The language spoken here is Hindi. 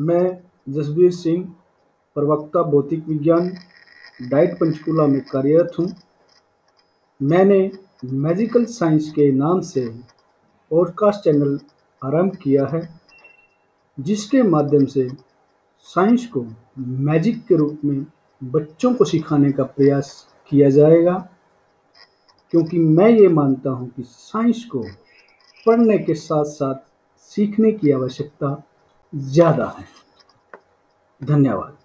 मैं जसबीर सिंह, प्रवक्ता भौतिक विज्ञान, डाइट पंचकूला में कार्यरत हूँ। मैंने मैजिकल साइंस के नाम से पॉडकास्ट चैनल आरंभ किया है, जिसके माध्यम से साइंस को मैजिक के रूप में बच्चों को सिखाने का प्रयास किया जाएगा। क्योंकि मैं ये मानता हूँ कि साइंस को पढ़ने के साथ साथ सीखने की आवश्यकता ज़्यादा है। धन्यवाद।